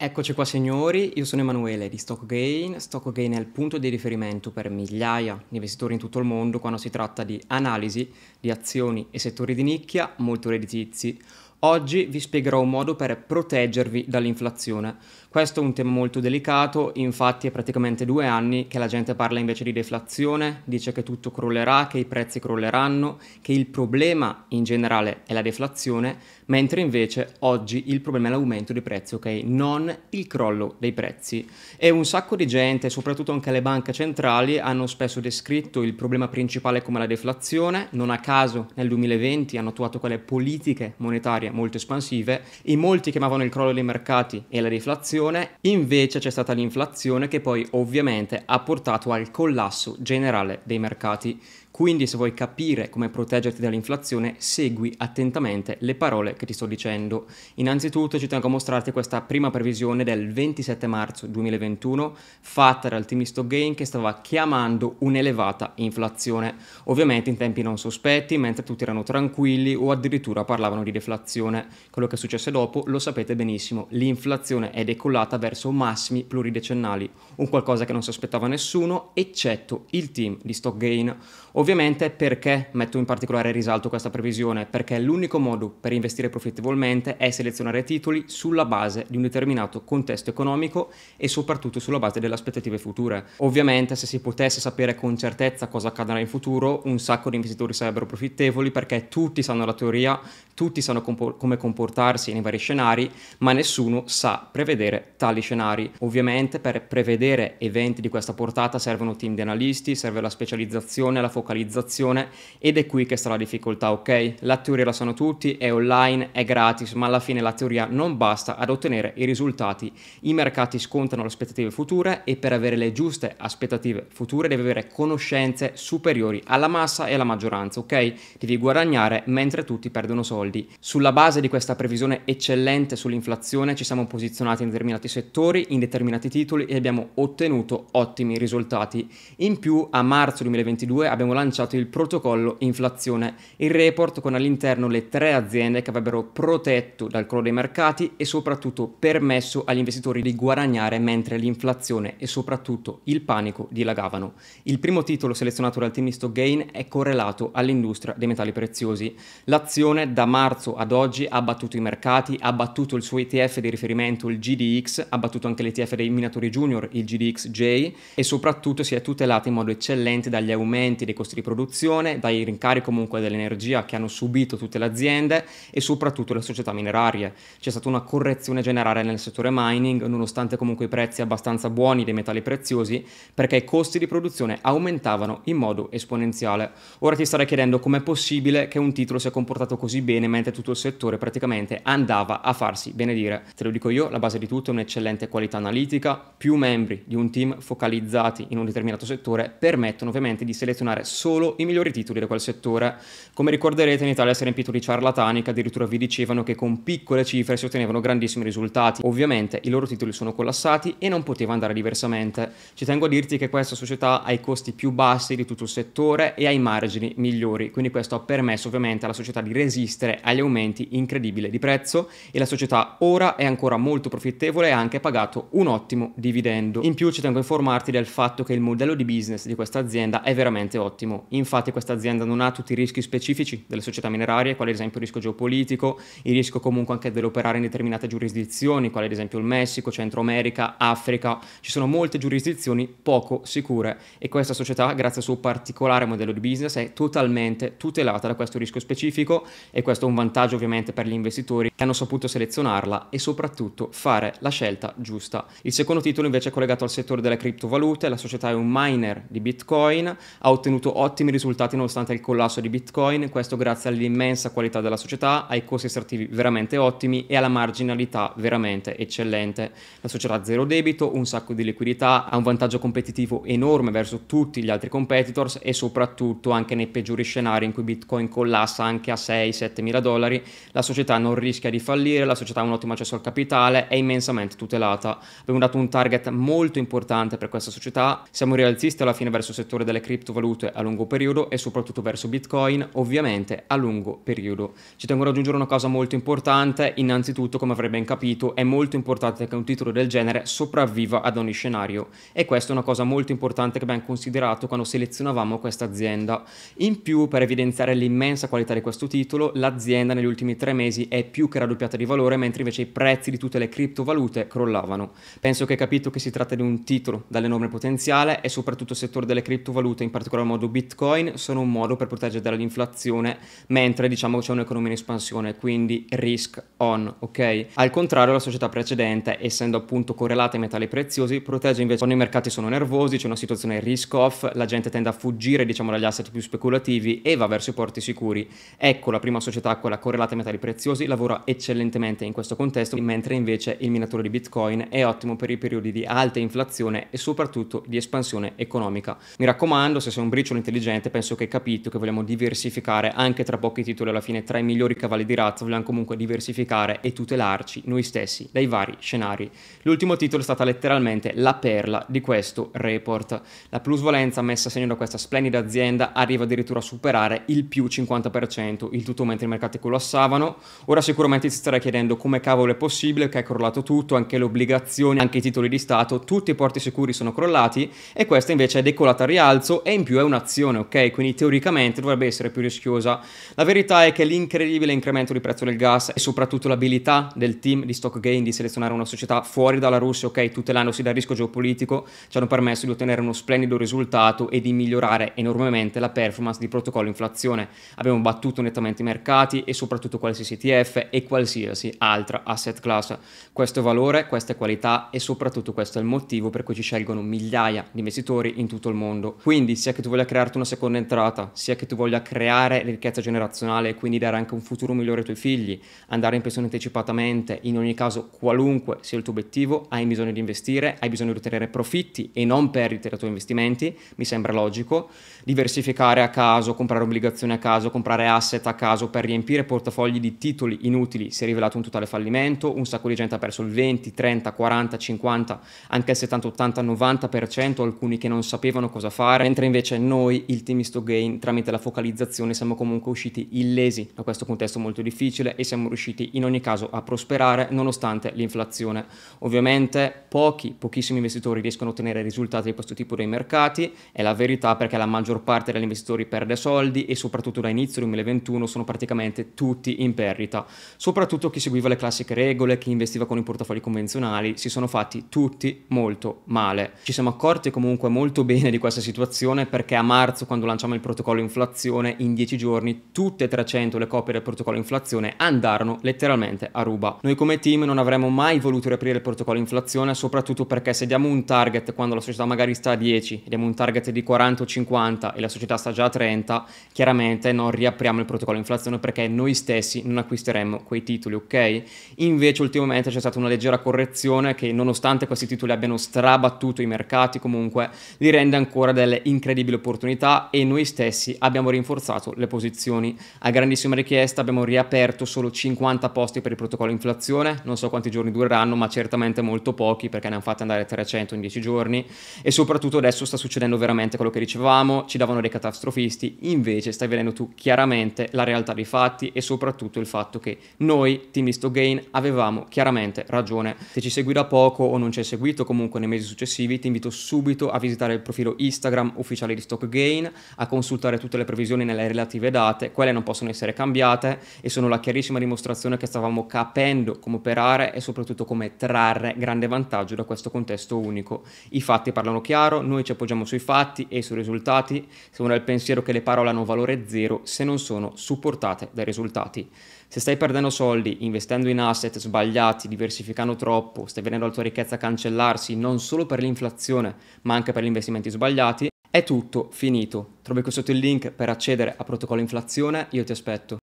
Eccoci qua signori, io sono Emanuele di StockGain. StockGain è il punto di riferimento per migliaia di investitori in tutto il mondo quando si tratta di analisi di azioni e settori di nicchia molto redditizi. Oggi vi spiegherò un modo per proteggervi dall'inflazione. Questo è un tema molto delicato, infatti è praticamente due anni che la gente parla invece di deflazione, dice che tutto crollerà, che i prezzi crolleranno, che il problema in generale è la deflazione, mentre invece oggi il problema è l'aumento dei prezzi, ok? Non il crollo dei prezzi. E un sacco di gente, soprattutto anche le banche centrali, hanno spesso descritto il problema principale come la deflazione, non a caso nel 2020 hanno attuato quelle politiche monetarie molto espansive, in molti chiamavano il crollo dei mercati e la deflazione, invece c'è stata l'inflazione che poi ovviamente ha portato al collasso generale dei mercati. Quindi se vuoi capire come proteggerti dall'inflazione, segui attentamente le parole che ti sto dicendo. Innanzitutto ci tengo a mostrarti questa prima previsione del 27 marzo 2021 fatta dal team Stock Gain che stava chiamando un'elevata inflazione. Ovviamente in tempi non sospetti, mentre tutti erano tranquilli o addirittura parlavano di deflazione. Quello che è successo dopo lo sapete benissimo, l'inflazione è decollata verso massimi pluridecennali, un qualcosa che non si aspettava nessuno, eccetto il team di Stock Gain. Ovviamente perché metto in particolare risalto questa previsione? Perché l'unico modo per investire profittevolmente è selezionare titoli sulla base di un determinato contesto economico e soprattutto sulla base delle aspettative future. Ovviamente se si potesse sapere con certezza cosa accadrà in futuro, un sacco di investitori sarebbero profittevoli perché tutti sanno la teoria, tutti sanno compor- come comportarsi nei vari scenari, ma nessuno sa prevedere tali scenari. Ovviamente per prevedere eventi di questa portata servono team di analisti, serve la specializzazione, la focalizzazione focalizzazione ed è qui che sta la difficoltà, ok? La teoria la sanno tutti, è online, è gratis, ma alla fine la teoria non basta ad ottenere i risultati. I mercati scontano le aspettative future e per avere le giuste aspettative future devi avere conoscenze superiori alla massa e alla maggioranza, ok? Devi guadagnare mentre tutti perdono soldi. Sulla base di questa previsione eccellente sull'inflazione ci siamo posizionati in determinati settori, in determinati titoli e abbiamo ottenuto ottimi risultati. In più a marzo 2022 abbiamo lanciato il protocollo inflazione, il report con all'interno le tre aziende che avrebbero protetto dal crollo dei mercati e soprattutto permesso agli investitori di guadagnare mentre l'inflazione e soprattutto il panico dilagavano. Il primo titolo selezionato dal team Stock Gain è correlato all'industria dei metalli preziosi. L'azione da marzo ad oggi ha battuto i mercati, ha battuto il suo ETF di riferimento, il GDX, ha battuto anche l'ETF dei minatori junior, il GDXJ e soprattutto si è tutelata in modo eccellente dagli aumenti dei costi di produzione, dai rincari comunque dell'energia che hanno subito tutte le aziende e soprattutto le società minerarie. C'è stata una correzione generale nel settore mining, nonostante comunque i prezzi abbastanza buoni dei metalli preziosi, perché i costi di produzione aumentavano in modo esponenziale. Ora ti starei chiedendo com'è possibile che un titolo sia comportato così bene mentre tutto il settore praticamente andava a farsi benedire. Te lo dico io, la base di tutto è un'eccellente qualità analitica, più membri di un team focalizzati in un determinato settore permettono ovviamente di selezionare solo i migliori titoli da quel settore. Come ricorderete in Italia si è riempito di ciarlatani che addirittura vi dicevano che con piccole cifre si ottenevano grandissimi risultati. Ovviamente i loro titoli sono collassati e non poteva andare diversamente. Ci tengo a dirti che questa società ha i costi più bassi di tutto il settore e ha i margini migliori, quindi questo ha permesso ovviamente alla società di resistere agli aumenti incredibili di prezzo e la società ora è ancora molto profittevole e ha anche pagato un ottimo dividendo. In più ci tengo a informarti del fatto che il modello di business di questa azienda è veramente ottimo ottimo. Infatti questa azienda non ha tutti i rischi specifici delle società minerarie, quali ad esempio il rischio geopolitico, il rischio comunque anche dell'operare in determinate giurisdizioni, quali ad esempio il Messico, Centro America, Africa. Ci sono molte giurisdizioni poco sicure e questa società, grazie al suo particolare modello di business, è totalmente tutelata da questo rischio specifico e questo è un vantaggio ovviamente per gli investitori che hanno saputo selezionarla e soprattutto fare la scelta giusta. Il secondo titolo invece è collegato al settore delle criptovalute, la società è un miner di Bitcoin, ha ottenuto ottimi risultati nonostante il collasso di Bitcoin, questo grazie all'immensa qualità della società, ai costi estrattivi veramente ottimi e alla marginalità veramente eccellente. La società ha zero debito, un sacco di liquidità, ha un vantaggio competitivo enorme verso tutti gli altri competitors e soprattutto anche nei peggiori scenari in cui Bitcoin collassa anche a 6-7 mila dollari, la società non rischia di fallire, la società ha un ottimo accesso al capitale, è immensamente tutelata. Abbiamo dato un target molto importante per questa società, siamo rialzisti alla fine verso il settore delle criptovalute a lungo periodo e soprattutto verso Bitcoin, ovviamente a lungo periodo. Ci tengo ad aggiungere una cosa molto importante, innanzitutto come avrei ben capito è molto importante che un titolo del genere sopravviva ad ogni scenario e questa è una cosa molto importante che abbiamo considerato quando selezionavamo questa azienda. In più per evidenziare l'immensa qualità di questo titolo, l'azienda negli ultimi tre mesi è più che raddoppiata di valore mentre invece i prezzi di tutte le criptovalute crollavano. Penso che hai capito che si tratta di un titolo dall'enorme potenziale e soprattutto il settore delle criptovalute, in particolar modo Bitcoin, sono un modo per proteggere dall'inflazione, mentre diciamo c'è un'economia in espansione, quindi risk on, ok? Al contrario la società precedente, essendo appunto correlata ai metalli preziosi, protegge invece quando i mercati sono nervosi, c'è una situazione risk off, la gente tende a fuggire diciamo dagli asset più speculativi e va verso i porti sicuri. Ecco la prima società, quella correlata ai metalli preziosi, lavora eccellentemente in questo contesto, mentre invece il minatore di Bitcoin è ottimo per i periodi di alta inflazione e soprattutto di espansione economica. Mi raccomando, se sei un briciolo intelligente, penso che hai capito che vogliamo diversificare anche tra pochi titoli alla fine tra i migliori cavalli di razza, vogliamo comunque diversificare e tutelarci noi stessi dai vari scenari. L'ultimo titolo è stata letteralmente la perla di questo report. La plusvalenza messa a segno da questa splendida azienda arriva addirittura a superare il più 50%, il tutto mentre i mercati collassavano. Ora sicuramente ti starai chiedendo come cavolo è possibile che è crollato tutto, anche le obbligazioni, anche i titoli di Stato, tutti i porti sicuri sono crollati e questa invece è decolata a rialzo e in più è un'azione, ok? Quindi teoricamente dovrebbe essere più rischiosa. La verità è che l'incredibile incremento di prezzo del gas e soprattutto l'abilità del team di Stock Gain di selezionare una società fuori dalla Russia, ok, tutelandosi dal rischio geopolitico, ci hanno permesso di ottenere uno splendido risultato e di migliorare enormemente la performance di protocollo inflazione. Abbiamo battuto nettamente i mercati e soprattutto qualsiasi ETF e qualsiasi altra asset class. Questo è valore, questa è qualità e soprattutto questo è il motivo per cui ci scelgono migliaia di investitori in tutto il mondo. Quindi sia che tu voglia crearti una seconda entrata, sia che tu voglia creare ricchezza generazionale e quindi dare anche un futuro migliore ai tuoi figli, andare in pensione anticipatamente, in ogni caso qualunque sia il tuo obiettivo, hai bisogno di investire, hai bisogno di ottenere profitti e non perdite dai tuoi investimenti, mi sembra logico, diversificare a caso, comprare obbligazioni a caso, comprare asset a caso per riempire portafogli di titoli inutili si è rivelato un totale fallimento, un sacco di gente ha perso il 20, 30, 40, 50, anche il 70, 80, 90%, alcuni che non sapevano cosa fare, mentre invece noi, il team Isto Gain, tramite la focalizzazione siamo comunque usciti illesi da questo contesto molto difficile e siamo riusciti in ogni caso a prosperare nonostante l'inflazione. Ovviamente pochi, pochissimi investitori riescono a ottenere risultati di questo tipo dei mercati, è la verità perché la maggior parte degli investitori perde soldi e soprattutto da inizio 2021 sono praticamente tutti in perdita. Soprattutto chi seguiva le classiche regole, chi investiva con i portafogli convenzionali, si sono fatti tutti molto male. Ci siamo accorti comunque molto bene di questa situazione perché a marzo quando lanciamo il protocollo inflazione in 10 giorni tutte e 300 le copie del protocollo inflazione andarono letteralmente a ruba. Noi come team non avremmo mai voluto riaprire il protocollo inflazione soprattutto perché se diamo un target quando la società magari sta a 10 e diamo un target di 40 o 50 e la società sta già a 30 chiaramente non riapriamo il protocollo inflazione perché noi stessi non acquisteremmo quei titoli ok? Invece ultimamente c'è stata una leggera correzione che nonostante questi titoli abbiano strabattuto i mercati comunque li rende ancora delle incredibili opportunità e noi stessi abbiamo rinforzato le posizioni. A grandissima richiesta abbiamo riaperto solo 50 posti per il protocollo inflazione, non so quanti giorni dureranno ma certamente molto pochi perché ne hanno fatti andare 300 in 10 giorni e soprattutto adesso sta succedendo veramente quello che dicevamo, ci davano dei catastrofisti, invece stai vedendo tu chiaramente la realtà dei fatti e soprattutto il fatto che noi, Team Listo Gain, avevamo chiaramente ragione. Se ci segui da poco o non ci hai seguito comunque nei mesi successivi ti invito subito a visitare il profilo Instagram ufficiale di Stock Gain, a consultare tutte le previsioni nelle relative date, quelle non possono essere cambiate e sono la chiarissima dimostrazione che stavamo capendo come operare e soprattutto come trarre grande vantaggio da questo contesto unico. I fatti parlano chiaro, noi ci appoggiamo sui fatti e sui risultati, siamo del pensiero che le parole hanno valore zero se non sono supportate dai risultati. Se stai perdendo soldi investendo in asset sbagliati, diversificando troppo, stai vedendo la tua ricchezza cancellarsi non solo per l'inflazione, ma anche per gli investimenti sbagliati, è tutto finito. Trovi qui sotto il link per accedere a protocollo inflazione, io ti aspetto.